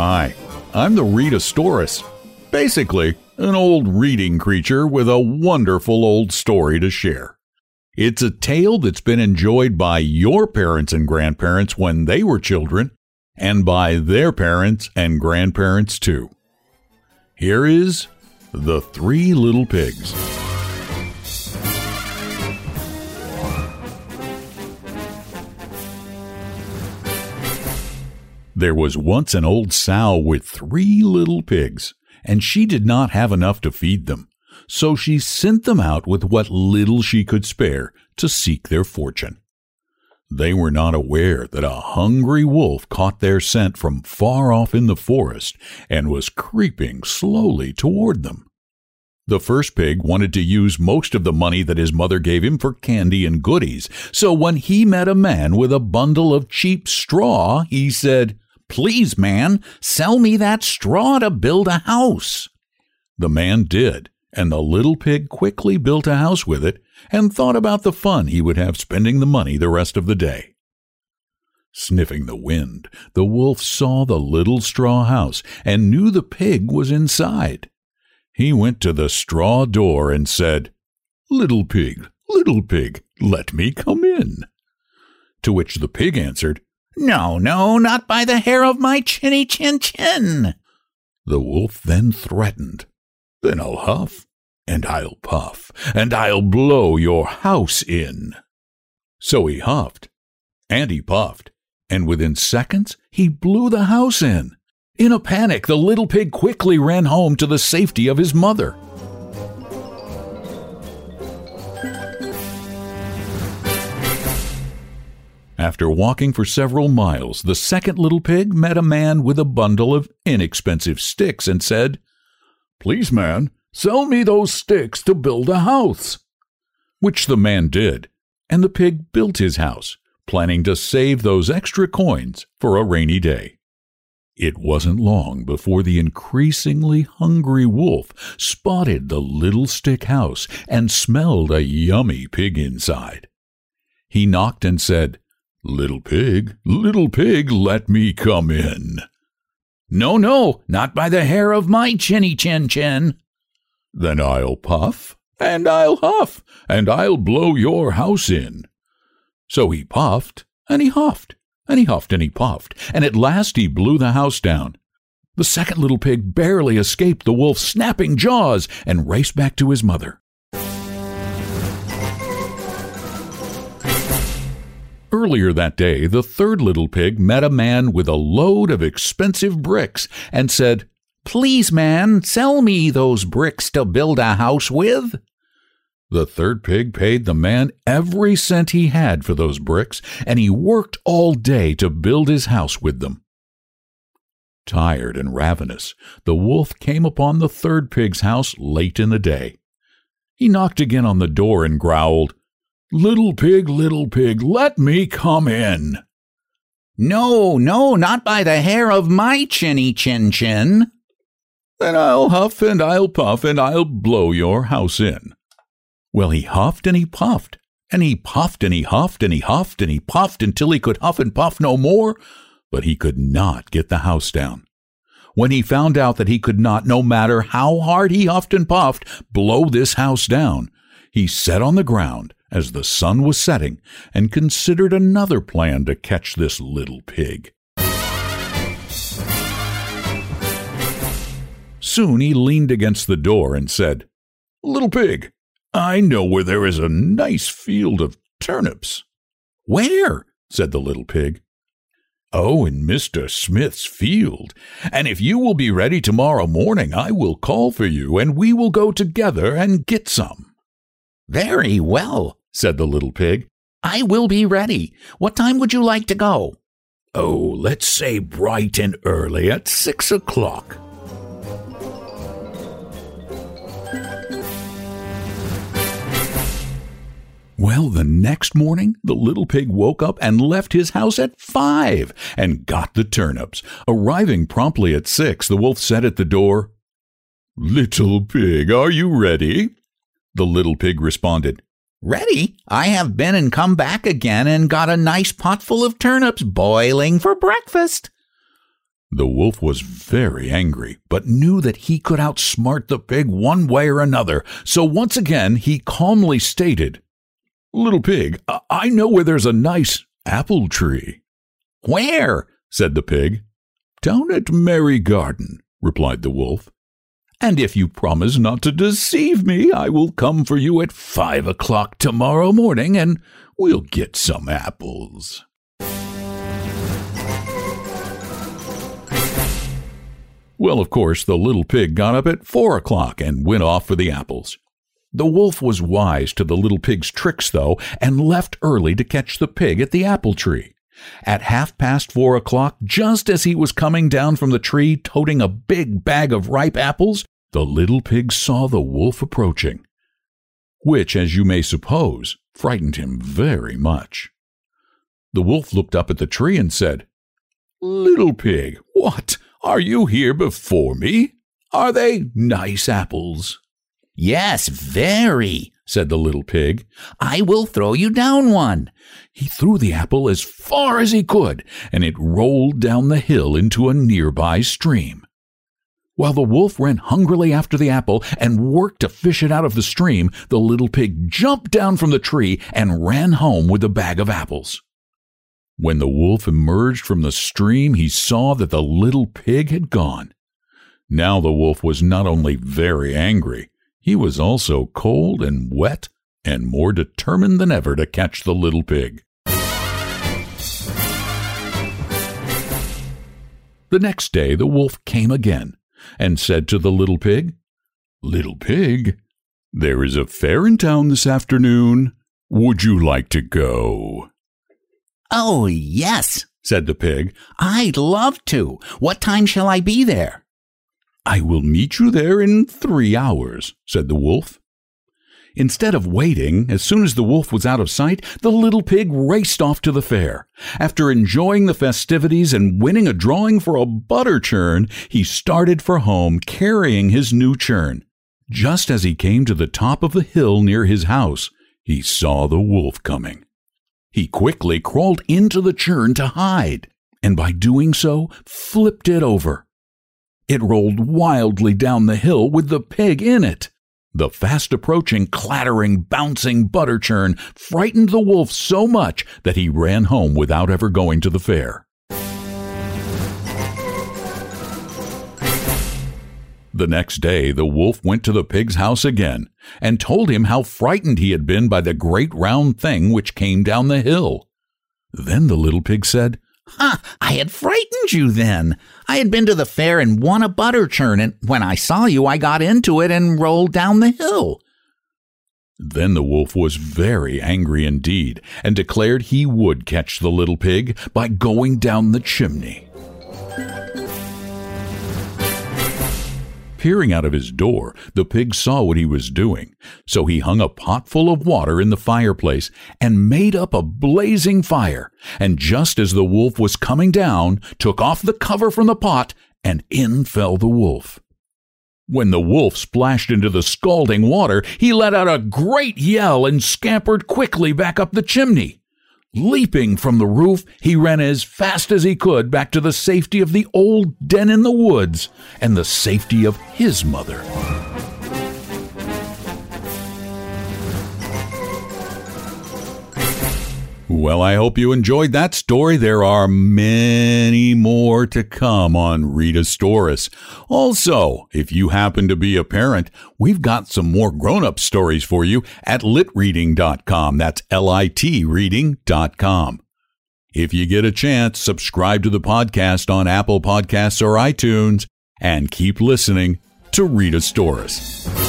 Hi, I'm the Readasaurus. Basically, an old reading creature with a wonderful old story to share. It's a tale that's been enjoyed by your parents and grandparents when they were children, and by their parents and grandparents too. Here is The Three Little Pigs. There was once an old sow with three little pigs, and she did not have enough to feed them, so she sent them out with what little she could spare to seek their fortune. They were not aware that a hungry wolf caught their scent from far off in the forest and was creeping slowly toward them. The first pig wanted to use most of the money that his mother gave him for candy and goodies, so when he met a man with a bundle of cheap straw, he said, Please, man, sell me that straw to build a house. The man did, and the little pig quickly built a house with it and thought about the fun he would have spending the money the rest of the day. Sniffing the wind, the wolf saw the little straw house and knew the pig was inside. He went to the straw door and said, Little pig, little pig, let me come in. To which the pig answered, no, no, not by the hair of my chinny chin chin. The wolf then threatened. Then I'll huff, and I'll puff, and I'll blow your house in. So he huffed, and he puffed, and within seconds he blew the house in. In a panic, the little pig quickly ran home to the safety of his mother. After walking for several miles, the second little pig met a man with a bundle of inexpensive sticks and said, Please, man, sell me those sticks to build a house. Which the man did, and the pig built his house, planning to save those extra coins for a rainy day. It wasn't long before the increasingly hungry wolf spotted the little stick house and smelled a yummy pig inside. He knocked and said, Little pig, little pig, let me come in. No, no, not by the hair of my chinny chin chin. Then I'll puff, and I'll huff, and I'll blow your house in. So he puffed, and he huffed, and he huffed, and he puffed, and at last he blew the house down. The second little pig barely escaped the wolf's snapping jaws and raced back to his mother. Earlier that day, the third little pig met a man with a load of expensive bricks and said, Please, man, sell me those bricks to build a house with. The third pig paid the man every cent he had for those bricks, and he worked all day to build his house with them. Tired and ravenous, the wolf came upon the third pig's house late in the day. He knocked again on the door and growled, Little pig, little pig, let me come in. No, no, not by the hair of my chinny chin chin. Then I'll huff and I'll puff and I'll blow your house in. Well, he huffed and he puffed, and he puffed and he huffed and he huffed and he puffed until he could huff and puff no more, but he could not get the house down. When he found out that he could not, no matter how hard he huffed and puffed, blow this house down, he sat on the ground as the sun was setting and considered another plan to catch this little pig. Soon he leaned against the door and said, Little pig, I know where there is a nice field of turnips. Where? said the little pig. Oh, in Mr. Smith's field. And if you will be ready tomorrow morning, I will call for you, and we will go together and get some. Very well, said the little pig. I will be ready. What time would you like to go? Oh, let's say bright and early at six o'clock. Well, the next morning, the little pig woke up and left his house at five and got the turnips. Arriving promptly at six, the wolf said at the door, Little pig, are you ready? The little pig responded, Ready? I have been and come back again and got a nice pot full of turnips boiling for breakfast. The wolf was very angry, but knew that he could outsmart the pig one way or another, so once again he calmly stated, Little pig, I know where there's a nice apple tree. Where? said the pig. Down at Merry Garden, replied the wolf. And if you promise not to deceive me, I will come for you at five o'clock tomorrow morning, and we'll get some apples. Well, of course, the little pig got up at four o'clock and went off for the apples. The wolf was wise to the little pig's tricks, though, and left early to catch the pig at the apple tree. At half past four o'clock, just as he was coming down from the tree toting a big bag of ripe apples, the little pig saw the wolf approaching, which, as you may suppose, frightened him very much. The wolf looked up at the tree and said, Little pig, what? Are you here before me? Are they nice apples? Yes, very, said the little pig. I will throw you down one. He threw the apple as far as he could, and it rolled down the hill into a nearby stream. While the wolf ran hungrily after the apple and worked to fish it out of the stream, the little pig jumped down from the tree and ran home with the bag of apples. When the wolf emerged from the stream, he saw that the little pig had gone. Now the wolf was not only very angry, he was also cold and wet and more determined than ever to catch the little pig. The next day the wolf came again and said to the little pig, Little pig, there is a fair in town this afternoon. Would you like to go? Oh, yes, said the pig. I'd love to. What time shall I be there? I will meet you there in three hours, said the wolf. Instead of waiting, as soon as the wolf was out of sight, the little pig raced off to the fair. After enjoying the festivities and winning a drawing for a butter churn, he started for home carrying his new churn. Just as he came to the top of the hill near his house, he saw the wolf coming. He quickly crawled into the churn to hide, and by doing so, flipped it over. It rolled wildly down the hill with the pig in it. The fast approaching, clattering, bouncing butter churn frightened the wolf so much that he ran home without ever going to the fair. The next day, the wolf went to the pig's house again and told him how frightened he had been by the great round thing which came down the hill. Then the little pig said, Ha! I had frightened you then. I had been to the fair and won a butter churn, and when I saw you, I got into it and rolled down the hill. Then the wolf was very angry indeed, and declared he would catch the little pig by going down the chimney. Peering out of his door, the pig saw what he was doing, so he hung a pot full of water in the fireplace and made up a blazing fire, and just as the wolf was coming down, took off the cover from the pot, and in fell the wolf. When the wolf splashed into the scalding water, he let out a great yell and scampered quickly back up the chimney. Leaping from the roof, he ran as fast as he could back to the safety of the old den in the woods and the safety of his mother. Well, I hope you enjoyed that story. There are many more to come on Readasaurus. Also, if you happen to be a parent, we've got some more grown up stories for you at litreading.com. That's L I T reading.com. If you get a chance, subscribe to the podcast on Apple Podcasts or iTunes and keep listening to Readasaurus.